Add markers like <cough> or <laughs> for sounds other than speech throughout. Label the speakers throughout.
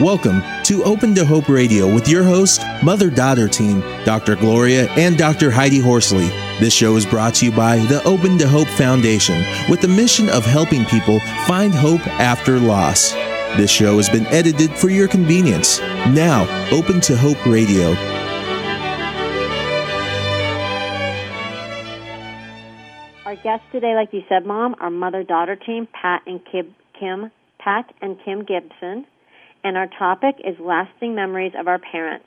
Speaker 1: Welcome to Open to Hope Radio with your host, mother daughter team, Dr. Gloria and Dr. Heidi Horsley. This show is brought to you by the Open to Hope Foundation with the mission of helping people find hope after loss. This show has been edited for your convenience. Now, Open to Hope Radio.
Speaker 2: Our guests today, like you said, Mom, our mother daughter team, Pat and Kim, Kim, Pat and Kim Gibson and our topic is lasting memories of our parents.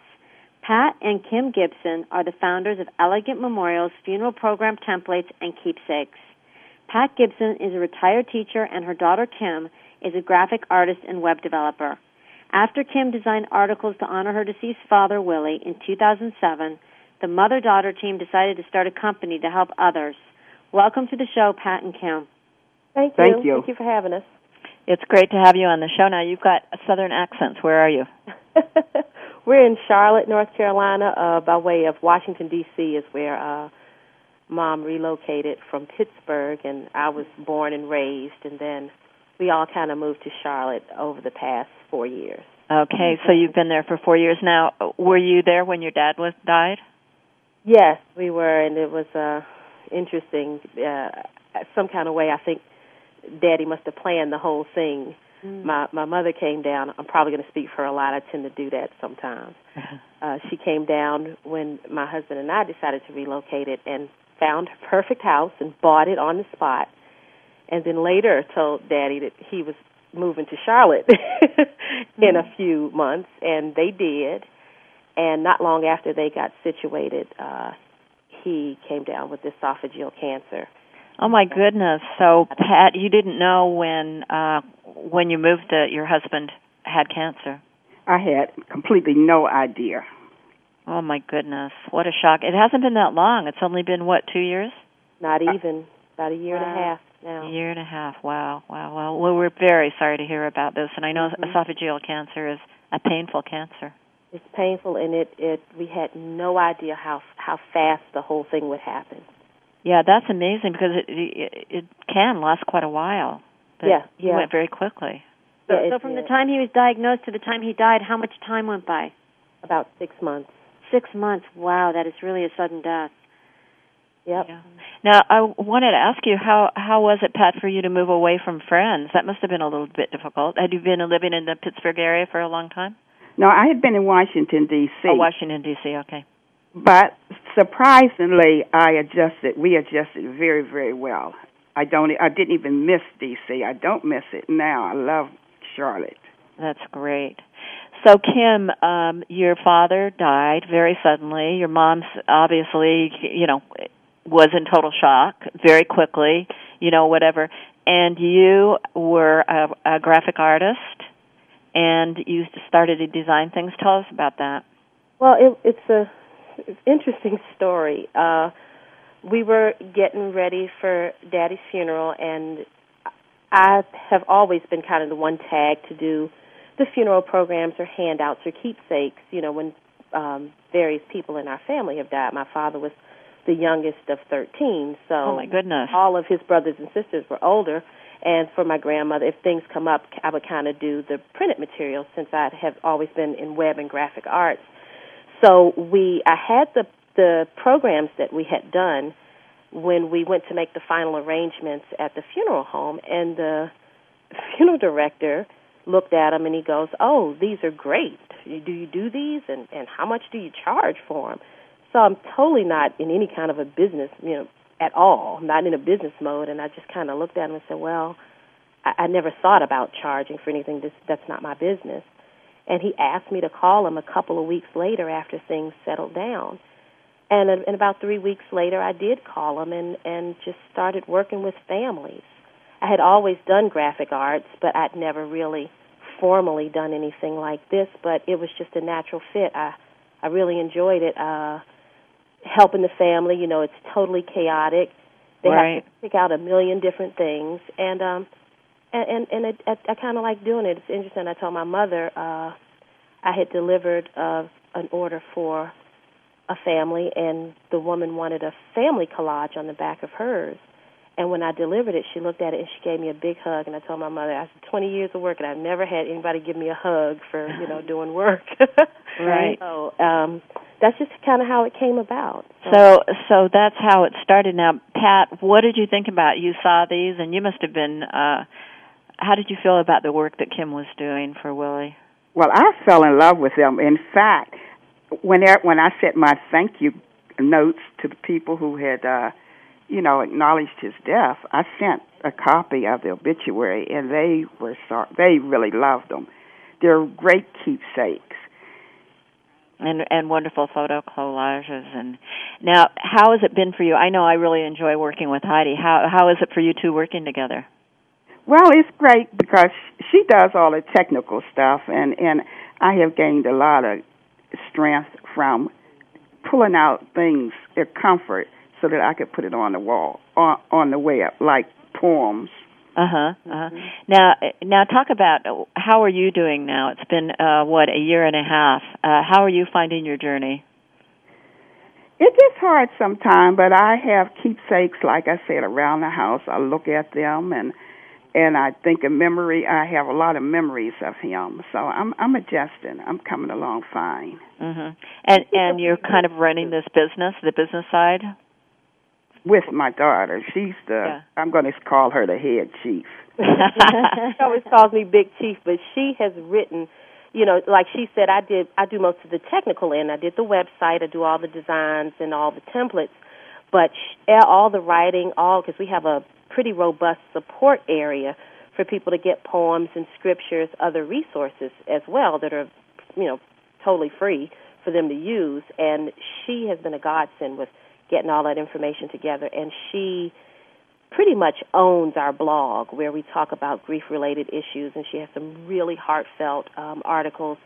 Speaker 2: Pat and Kim Gibson are the founders of Elegant Memorials funeral program templates and keepsakes. Pat Gibson is a retired teacher, and her daughter Kim is a graphic artist and web developer. After Kim designed articles to honor her deceased father, Willie, in 2007, the mother daughter team decided to start a company to help others. Welcome to the show, Pat and Kim.
Speaker 3: Thank you.
Speaker 4: Thank you.
Speaker 3: Thank you for having us.
Speaker 5: It's great to have you on the show. Now you've got southern accents. Where are you? <laughs>
Speaker 3: We're in Charlotte, North Carolina, uh, by way of Washington D.C. is where uh, Mom relocated from Pittsburgh, and I was born and raised, and then we all kind of moved to Charlotte over the past four years.
Speaker 5: Okay, so you've been there for four years now. Were you there when your dad was died?
Speaker 3: Yes, we were, and it was uh, interesting. Uh, some kind of way, I think Daddy must have planned the whole thing. Mm. My my mother came down. I'm probably going to speak for a lot. I tend to do that sometimes. <laughs> Uh, she came down when my husband and I decided to relocate it and found a perfect house and bought it on the spot. And then later told Daddy that he was moving to Charlotte <laughs> in a few months, and they did. And not long after they got situated, uh, he came down with esophageal cancer
Speaker 5: Oh my goodness! So Pat, you didn't know when uh when you moved that your husband had cancer.
Speaker 4: I had completely no idea.
Speaker 5: Oh my goodness! What a shock! It hasn't been that long. It's only been what two years?
Speaker 3: Not even about a year wow. and a half now.
Speaker 5: A year and a half. Wow, wow, wow. Well, we're very sorry to hear about this, and I know
Speaker 3: mm-hmm.
Speaker 5: esophageal cancer is a painful cancer.
Speaker 3: It's painful, and it it we had no idea how how fast the whole thing would happen.
Speaker 5: Yeah, that's amazing because it it, it can last quite a while. But
Speaker 3: yeah,
Speaker 5: he
Speaker 3: yeah.
Speaker 5: went very quickly.
Speaker 2: So, yeah, so from the time he was diagnosed to the time he died, how much time went by?
Speaker 3: About six months.
Speaker 2: Six months. Wow, that is really a sudden death.
Speaker 3: Yep.
Speaker 5: Yeah. Now, I wanted to ask you how how was it, Pat, for you to move away from friends? That must have been a little bit difficult. Had you been living in the Pittsburgh area for a long time?
Speaker 4: No, I had been in Washington D.C.
Speaker 5: Oh, Washington D.C. Okay.
Speaker 4: But surprisingly, I adjusted. We adjusted very, very well. I don't. I didn't even miss DC. I don't miss it now. I love Charlotte.
Speaker 5: That's great. So, Kim, um, your father died very suddenly. Your mom's obviously, you know, was in total shock very quickly. You know, whatever. And you were a, a graphic artist, and you started to design things. Tell us about that.
Speaker 3: Well, it, it's a interesting story. Uh, we were getting ready for Daddy's funeral, and I have always been kind of the one tag to do the funeral programs or handouts or keepsakes. You know, when um, various people in our family have died. My father was the youngest of 13, so
Speaker 5: oh my goodness.
Speaker 3: all of his brothers and sisters were older. And for my grandmother, if things come up, I would kind of do the printed material since I have always been in web and graphic arts so we I had the the programs that we had done when we went to make the final arrangements at the funeral home and the <laughs> funeral director looked at them and he goes, "Oh, these are great. Do you do these and and how much do you charge for them?" So I'm totally not in any kind of a business, you know, at all. I'm not in a business mode and I just kind of looked at him and said, "Well, I, I never thought about charging for anything. This that's not my business." And he asked me to call him a couple of weeks later after things settled down. And, and about three weeks later, I did call him and and just started working with families. I had always done graphic arts, but I'd never really formally done anything like this. But it was just a natural fit. I I really enjoyed it. Uh, helping the family, you know, it's totally chaotic. They
Speaker 5: right.
Speaker 3: have to pick out a million different things, and um, and and, and it, I, I kind of like doing it. It's interesting. I told my mother uh, I had delivered uh, an order for a family, and the woman wanted a family collage on the back of hers. And when I delivered it, she looked at it and she gave me a big hug. And I told my mother, after 20 years of work, and I've never had anybody give me a hug for you know <laughs> doing work. <laughs>
Speaker 5: Right.
Speaker 3: So um, that's just kind of how it came about.
Speaker 5: So so that's how it started. Now, Pat, what did you think about? You saw these, and you must have been. uh How did you feel about the work that Kim was doing for Willie?
Speaker 4: Well, I fell in love with them. In fact, when I, when I sent my thank you notes to the people who had, uh, you know, acknowledged his death, I sent a copy of the obituary, and they were sorry. They really loved them. They're great keepsakes.
Speaker 5: And and wonderful photo collages. And now, how has it been for you? I know I really enjoy working with Heidi. How how is it for you two working together?
Speaker 4: Well, it's great because she does all the technical stuff, and and I have gained a lot of strength from pulling out things, their comfort, so that I could put it on the wall, on on the web, like poems.
Speaker 5: Uh huh. Uh-huh. Now, now talk about how are you doing now? It's been uh, what a year and a half. Uh, how are you finding your journey?
Speaker 4: It gets hard sometimes, but I have keepsakes, like I said, around the house. I look at them and and I think of memory. I have a lot of memories of him, so I'm I'm adjusting. I'm coming along fine.
Speaker 5: Mm-hmm. And and you're kind of running this business, the business side.
Speaker 4: With my daughter, she's the.
Speaker 5: Yeah.
Speaker 4: I'm going to call her the head chief.
Speaker 3: she always calls me Big Chief, but she has written, you know, like she said, I did. I do most of the technical end. I did the website. I do all the designs and all the templates, but all the writing, all because we have a pretty robust support area for people to get poems and scriptures, other resources as well that are, you know, totally free for them to use. And she has been a godsend with getting all that information together, and she pretty much owns our blog where we talk about grief related issues and she has some really heartfelt um, articles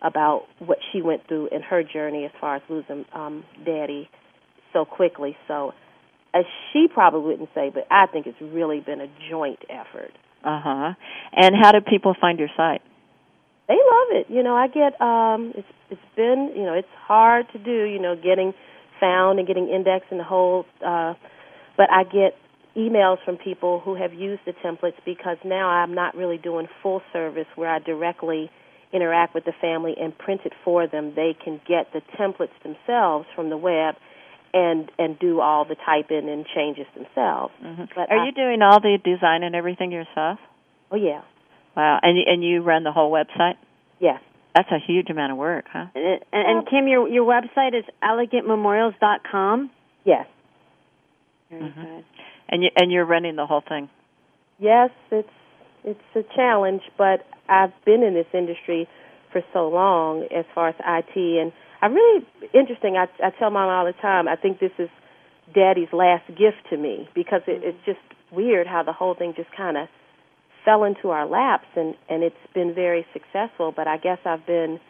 Speaker 3: about what she went through in her journey as far as losing um, daddy so quickly so as she probably wouldn't say but i think it's really been a joint effort
Speaker 5: Uh-huh. And how do people find your site?
Speaker 3: they love it you know i get um it's it's been you know it's hard to do you know getting found and getting indexed and the whole uh but i get emails from people who have used the templates because now I'm not really doing full service where I directly interact with the family and print it for them. They can get the templates themselves from the web and and do all the typing and changes themselves.
Speaker 5: Mhm.
Speaker 3: But
Speaker 5: Are
Speaker 3: I-
Speaker 5: you doing all the design and everything yourself?
Speaker 3: Oh yeah.
Speaker 5: Wow. And y- and you run the whole website?
Speaker 3: Yes.
Speaker 5: That's a huge amount of work, huh?
Speaker 2: And, and, and Kim, your your website is elegantmemorials.com.
Speaker 3: Yes.
Speaker 2: Very
Speaker 5: Mhm.
Speaker 2: good.
Speaker 5: And you and you're running the whole thing.
Speaker 3: Yes, it's it's a challenge, but I've been in this industry for so long as far as IT, and I really interesting. I, I tell mom all the time. I think this is Daddy's last gift to me because it, it's just weird how the whole thing just kind of fell into our laps, and and it's been very successful. But I guess I've been,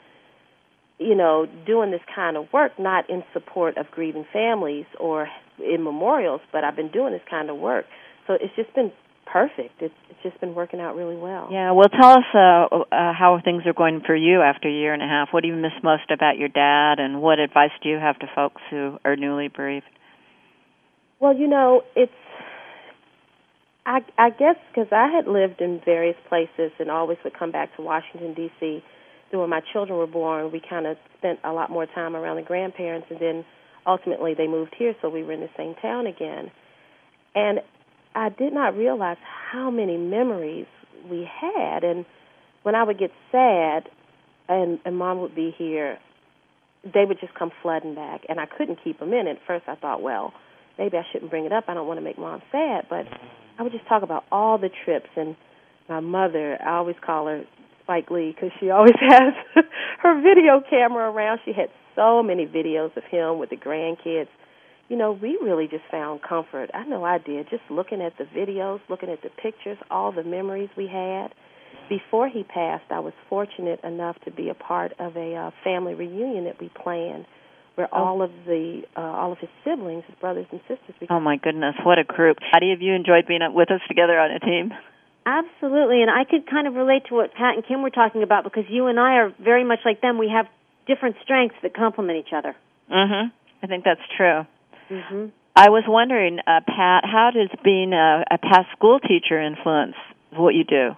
Speaker 3: you know, doing this kind of work not in support of grieving families or in memorials, but I've been doing this kind of work. So it's just been perfect. It's it's just been working out really well.
Speaker 5: Yeah. Well, tell us uh, uh, how things are going for you after a year and a half. What do you miss most about your dad, and what advice do you have to folks who are newly bereaved?
Speaker 3: Well, you know, it's I I guess because I had lived in various places and always would come back to Washington D.C. Then when my children were born, we kind of spent a lot more time around the grandparents, and then ultimately they moved here, so we were in the same town again. And I did not realize how many memories we had, and when I would get sad, and and mom would be here, they would just come flooding back, and I couldn't keep them in. At first, I thought, well, maybe I shouldn't bring it up. I don't want to make mom sad, but I would just talk about all the trips and my mother. I always call her Spike Lee because she always <laughs> has her video camera around. She had so many videos of him with the grandkids. You know, we really just found comfort. I know I did. Just looking at the videos, looking at the pictures, all the memories we had. Before he passed, I was fortunate enough to be a part of a uh, family reunion that we planned, where all of the uh, all of his siblings, his brothers and sisters, became
Speaker 5: Oh my goodness, what a group! How do you have you enjoyed being with us together on a team?
Speaker 2: Absolutely, and I could kind of relate to what Pat and Kim were talking about because you and I are very much like them. We have different strengths that complement each other.
Speaker 5: Mhm. I think that's true.
Speaker 2: Mhm.
Speaker 5: I was wondering, uh, Pat, how does being a, a past school teacher influence what you do?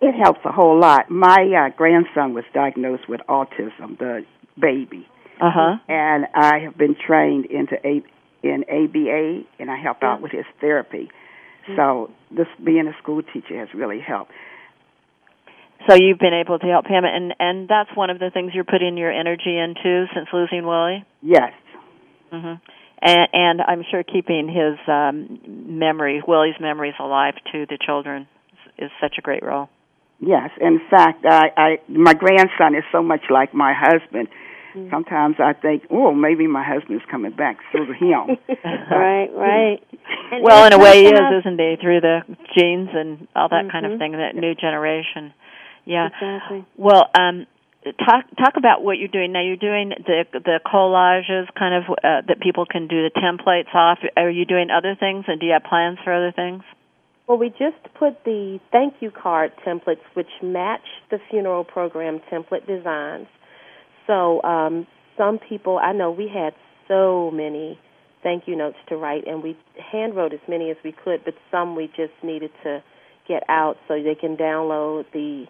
Speaker 4: It helps a whole lot. My uh, grandson was diagnosed with autism, the baby.
Speaker 5: Uh huh.
Speaker 4: And I have been trained into a, in ABA, and I help out with his therapy. So this being a school teacher has really helped.
Speaker 5: So you've been able to help him, and and that's one of the things you're putting your energy into since losing Willie.
Speaker 4: Yes.
Speaker 5: Hmm And, and I'm sure keeping his um, memories, Willie's memories, alive to the children is, is such a great role.
Speaker 4: Yes. In fact, I, I my grandson is so much like my husband. Sometimes I think, oh, maybe my husband's coming back through him. <laughs>
Speaker 2: right, right. And <laughs>
Speaker 5: well, in a way, he is,
Speaker 2: have-
Speaker 5: isn't he? Through the genes and all that kind of
Speaker 2: Mhm.
Speaker 5: thing, that new generation. Yeah.
Speaker 2: Exactly.
Speaker 5: Well, um, talk talk about what you're doing now. You're doing the the collages, kind of uh, that people can do the templates off. Are you doing other things, and do you have plans for other things?
Speaker 3: Well, we just put the thank you card templates, which match the funeral program template designs. So, um, some people, I know we had so many thank you notes to write, and we hand wrote as many as we could, but some we just needed to get out so they can download the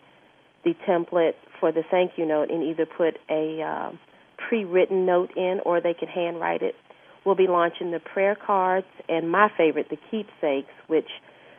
Speaker 3: the template for the thank you note and either put a um, pre-written note in or they can handwrite it. We'll be launching the prayer cards and my favorite, the keepsakes, which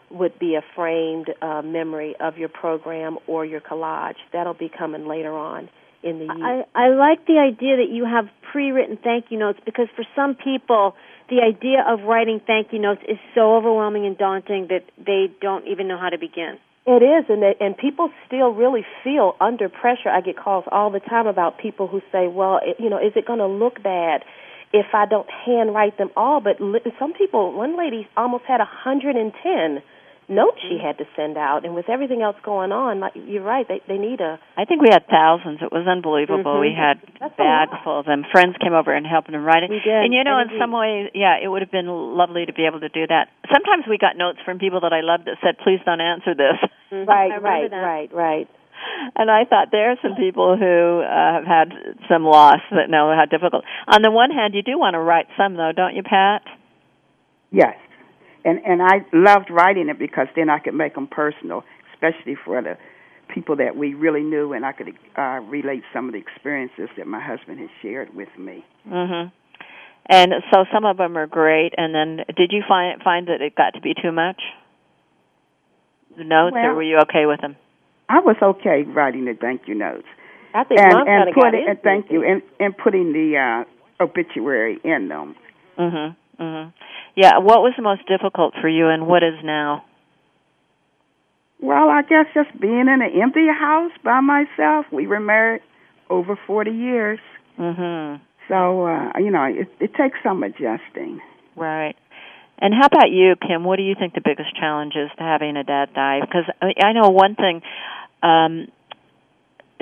Speaker 3: would be a framed uh, memory of your program or your collage. That'll be coming later on in the year.
Speaker 2: I, I like the idea that you have pre-written thank you notes because for some people, the idea of writing thank you notes is so overwhelming and daunting that they don't even know how to begin.
Speaker 3: It is, and they, and people still really feel under pressure. I get calls all the time about people who say, "Well, it, you know, is it going to look bad if I don't handwrite them all?" But li- some people, one lady almost had a 110 notes she had to send out, and with everything else going on, like you're right, they they need a
Speaker 5: I think we had thousands. It was unbelievable.
Speaker 2: Mhm.
Speaker 5: We had
Speaker 3: That's
Speaker 5: full of them. Friends came over and helped them write it.
Speaker 2: We did.
Speaker 5: And you know, in some ways, yeah, it would have been lovely to be able to do that. Sometimes we got notes from people that I loved that said, "Please don't answer this." <laughs>
Speaker 2: Mhm.
Speaker 3: Right, right,
Speaker 2: that.
Speaker 3: right, right.
Speaker 5: And I thought there are some people who uh, have had some loss that know how difficult. On the one hand, you do want to write some, though, don't you, Pat?
Speaker 4: Yes. And and I loved writing it because then I could make them personal, especially for the people that we really knew, and I could uh, relate some of the experiences that my husband had shared with me.
Speaker 5: Mhm. And so some of them are great. And then, did you find find that it got to be too much? The notes, or were you okay with them?
Speaker 4: I was okay writing the thank you notes
Speaker 3: I think
Speaker 4: and and putting and thank you and and putting the uh, obituary in them.
Speaker 5: Mhm. Mhm. Yeah. What was the most difficult for you, and what is now?
Speaker 4: Well, I guess just being in an empty house by myself. We were married over forty years,
Speaker 5: Mhm.
Speaker 4: so uh, you know it, it takes some adjusting.
Speaker 5: Right. And how about you, Kim? What do you think the biggest challenge is to having a dad die? Because I know one thing um,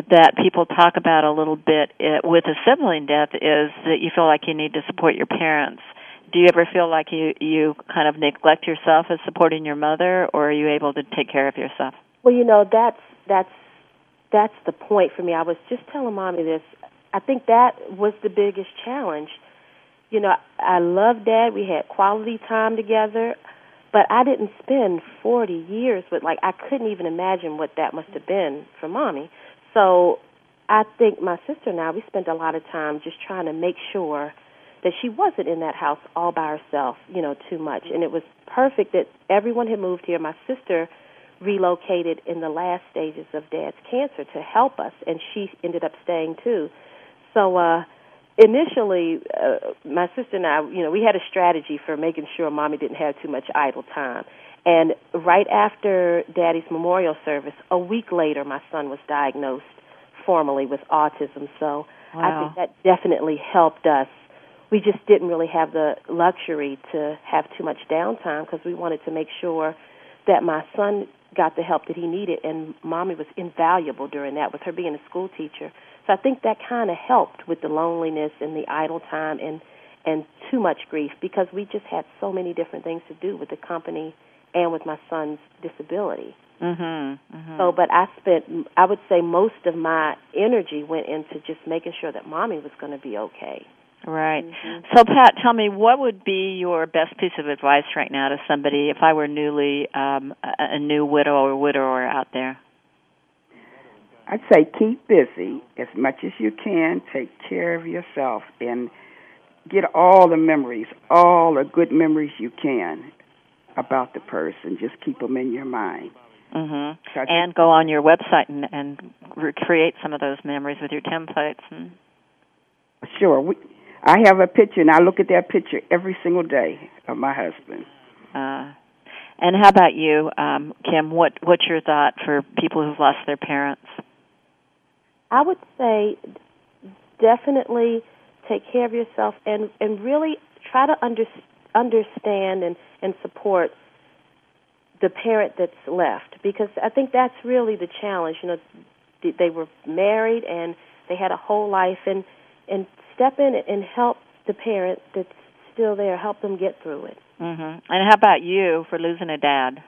Speaker 5: that people talk about a little bit uh with a sibling death is that you feel like you need to support your parents. Do you ever feel like you you kind of neglect yourself as supporting your mother, or are you able to take care of yourself?
Speaker 3: Well, you know, that's that's that's the point for me. I was just telling mommy this. I think that was the biggest challenge. You know, I loved dad. We had quality time together, but I didn't spend 40 years with like I couldn't even imagine what that must have been for mommy. So, I think my sister and I we spent a lot of time just trying to make sure that she wasn't in that house all by herself, you know, too much. And it was perfect that everyone had moved here. My sister relocated in the last stages of dad's cancer to help us and she ended up staying too so uh initially uh, my sister and I you know we had a strategy for making sure mommy didn't have too much idle time. And right after daddy's memorial service a week later my son was diagnosed formally with autism. So I think that definitely helped us. We just didn't really have the luxury to have too much downtime because we wanted to make sure that my son got the help that he needed and mommy was invaluable during that with her being a school teacher so i think that kind of helped with the loneliness and the idle time and and too much grief because we just had so many different things to do with the company and with my son's disability
Speaker 5: Mhm. Mhm.
Speaker 3: so but i spent i would say most of my energy went into just making sure that mommy was going to be okay
Speaker 5: Right. Mm-hmm. So, Pat, tell me, what would be your best piece of advice right now to somebody if I were newly um, a, a new widow or widower out there?
Speaker 4: I'd say keep busy as much as you can. Take care of yourself and get all the memories, all the good memories you can about the person. Just keep them in your mind.
Speaker 5: Mm-hmm. And go on your website and, and recreate some of those memories with your templates. And...
Speaker 4: Sure. We, I have a picture, and I look at that picture every single day of my husband.
Speaker 5: Uh, and how about you, um, Kim? What What's your thought for people who've lost their parents?
Speaker 3: I would say definitely take care of yourself and and really try to under, understand and and support the parent that's left because I think that's really the challenge. You know, they were married and they had a whole life and and step in and help the parent that's still there, help them get through it.
Speaker 5: Mm-hmm. And how about you for losing a dad?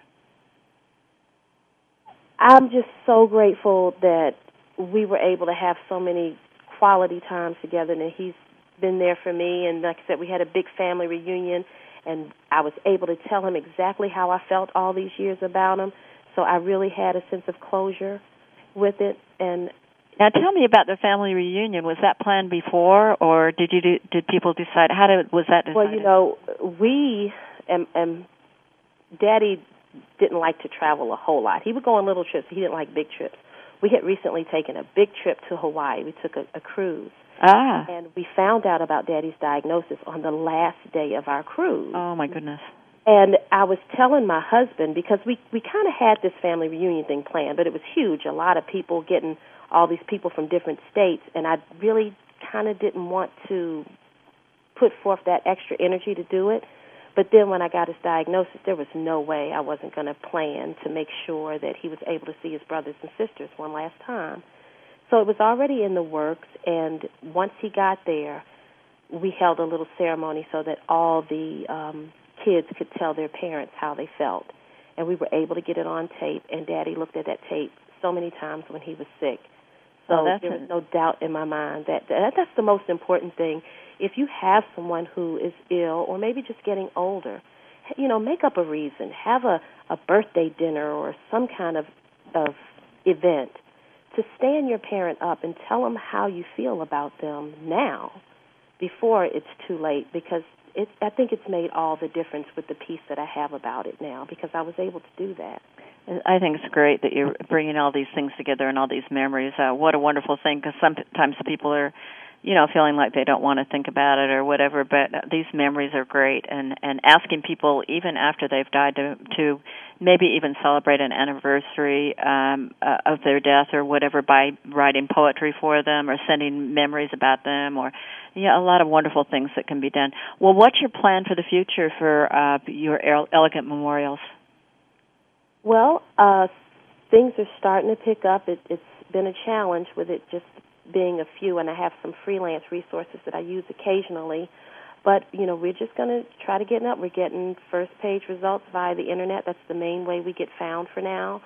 Speaker 3: I'm just so grateful that we were able to have so many quality times together and he's been there for me. And like I said we had a big family reunion and I was able to tell him exactly how I felt all these years about him. So I really had a sense of closure with it. And
Speaker 5: now tell me about the family reunion. Was that planned before or did you do, did people decide how did was that decided?
Speaker 3: Well you know we and and daddy didn't like to travel a whole lot. He would go on little trips. He didn't like big trips we had recently taken a big trip to Hawaii. We took a, a cruise.
Speaker 5: Ah.
Speaker 3: And we found out about Daddy's diagnosis on the last day of our cruise.
Speaker 5: Oh my goodness.
Speaker 3: And I was telling my husband because we we kind of had this family reunion thing planned, but it was huge. A lot of people getting all these people from different states, and I really kind of didn't want to put forth that extra energy to do it. But then when I got his diagnosis, there was no way I wasn't going to plan to make sure that he was able to see his brothers and sisters one last time. So it was already in the works, and once he got there, we held a little ceremony so that all the um, kids could tell their parents how they felt. And we were able to get it on tape, and Daddy looked at that tape so many times when he was sick. So
Speaker 5: oh,
Speaker 3: there was no doubt in my mind that, that that's the most important thing if you have someone who is ill or maybe just getting older, you know, make up a reason. Have a, a birthday dinner or some kind of, of event to stand your parent up and tell them how you feel about them now before it's too late because it, I think it's made all the difference with the peace that I have about it now because I was able to do that.
Speaker 5: I think it's great that you're bringing all these things together and all these memories. Uh, what a wonderful thing because sometimes people are you know feeling like they don't want to think about it or whatever but these memories are great and and asking people even after they've died to to maybe even celebrate an anniversary um uh, of their death or whatever by writing poetry for them or sending memories about them or yeah a lot of wonderful things that can be done well what's your plan for the future for uh your elegant memorials
Speaker 3: well uh things are starting to pick up it it's been a challenge with it just being a few, and I have some freelance resources that I use occasionally. But you know, we're just going to try to get it up. We're getting first page results via the internet. That's the main way we get found for now.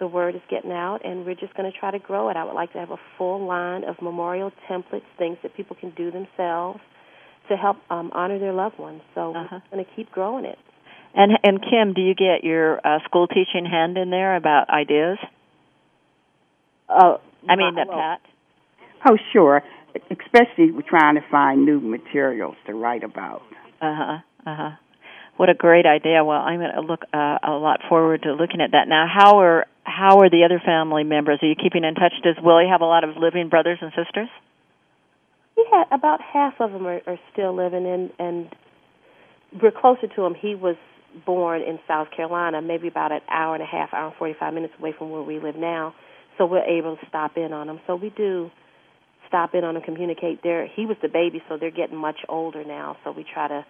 Speaker 3: The word is getting out, and we're just going to try to grow it. I would like to have a full line of memorial templates, things that people can do themselves to help um, honor their loved ones. So uh-huh. we're going to keep growing it.
Speaker 5: And and Kim, do you get your uh, school teaching hand in there about ideas?
Speaker 3: Uh,
Speaker 5: I mean,
Speaker 3: well,
Speaker 5: Pat.
Speaker 4: Oh, sure. Especially we're trying to find new materials to write about.
Speaker 5: Uh huh. Uh huh. What a great idea. Well, I'm going to look uh, a lot forward to looking at that. Now, how are how are the other family members? Are you keeping in touch? Does Willie have a lot of living brothers and sisters?
Speaker 3: Yeah, about half of them are, are still living, and and we're closer to him. He was born in South Carolina, maybe about an hour and a half, hour and forty five minutes away from where we live now. So we're able to stop in on him. So we do stop in on and communicate. There, he was the baby, so they're getting much older now. So we try to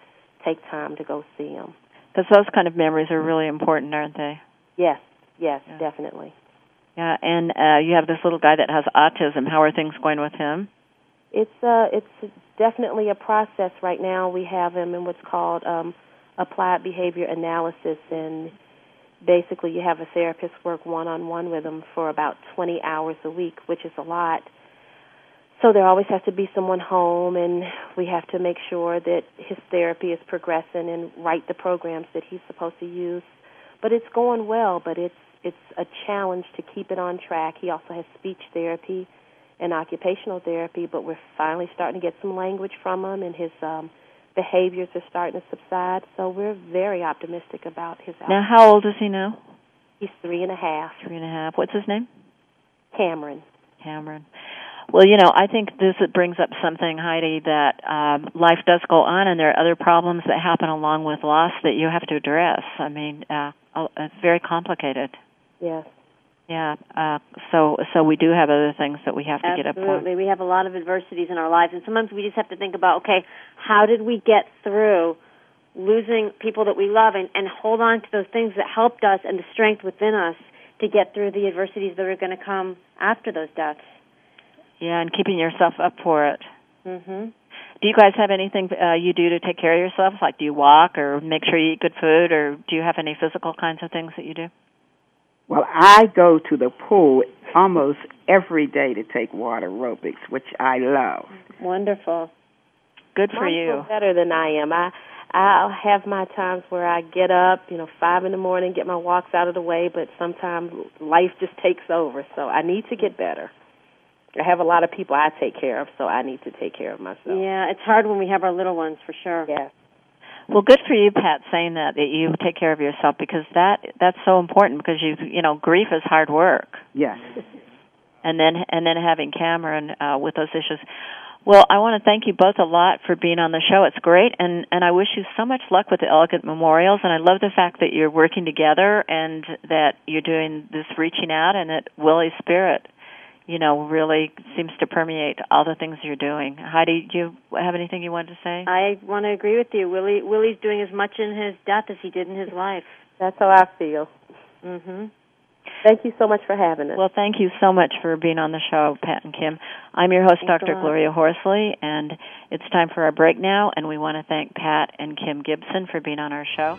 Speaker 3: take time to go see them.
Speaker 5: Because those kind of memories are really important, aren't they?
Speaker 3: Yes, yes, yeah. definitely.
Speaker 5: Yeah, and uh, you have this little guy that has autism. How are things going with him?
Speaker 3: It's uh, it's definitely a process right now. We have him in what's called um, applied behavior analysis, and basically you have a therapist work one on one with him for about 20 hours a week, which is a lot so there always has to be someone home, and we have to make sure that his therapy is progressing and write the programs that he's supposed to use. But it's going well, but it's it's a challenge to keep it on track. He also has speech therapy and occupational therapy, but we're finally starting to get some language from him, and his um, behaviors are starting to subside. So we're very optimistic about his.
Speaker 5: Now, how old is he now?
Speaker 3: He's three and a half.
Speaker 5: Three and a half. What's his name?
Speaker 3: Cameron.
Speaker 5: Cameron. Well, you know, I think this brings up something, Heidi, that um, life does go on, and there are other problems that happen along with loss that you have to address. I mean, uh, it's very complicated.
Speaker 3: Yes.
Speaker 5: Yeah. Uh, so, so we do have other things that we have to
Speaker 2: Absolutely.
Speaker 5: get up on.
Speaker 2: Absolutely, we have a lot of adversities in our lives, and sometimes we just have to think about, okay, how did we get through losing people that we love, and, and hold on to those things that helped us and the strength within us to get through the adversities that are going to come after those deaths.
Speaker 5: Yeah, and keeping yourself up for it.
Speaker 2: Mhm.
Speaker 5: Do you guys have anything uh, you do to take care of yourselves? Like, do you walk or make sure you eat good food, or do you have any physical kinds of things that you do?
Speaker 4: Well, I go to the pool almost every day to take water aerobics, which I love.
Speaker 2: Wonderful.
Speaker 5: Good for
Speaker 3: Mine's
Speaker 5: you.
Speaker 3: better than I am. I I'll have my times where I get up, you know, five in the morning, get my walks out of the way, but sometimes life just takes over. So I need to get better. I have a lot of people I take care of, so I need to take care of myself.
Speaker 2: Yeah, it's hard when we have our little ones for sure.
Speaker 3: Yeah.
Speaker 5: Well, good for you, Pat, saying that that you take care of yourself because that that's so important because you you know grief is hard work,
Speaker 4: Yes.
Speaker 5: and then and then having Cameron uh, with those issues. Well, I want to thank you both a lot for being on the show. It's great, and and I wish you so much luck with the Elegant Memorials. And I love the fact that you're working together and that you're doing this reaching out, and that Willie's spirit, you know, really seems to permeate all the things you're doing. Heidi, do you have anything you wanted to say?
Speaker 2: I want to agree with you. Willie Willie's doing as much in his death as he did in his life.
Speaker 3: That's how I feel.
Speaker 2: Mhm.
Speaker 3: Thank you so much for having us.
Speaker 5: Well, thank you so much for being on the show, Pat and Kim. I'm your host,
Speaker 2: Thanks
Speaker 5: Dr. Gloria Horsley, and it's time for our break now, and we want to thank Pat and Kim Gibson for being on our show.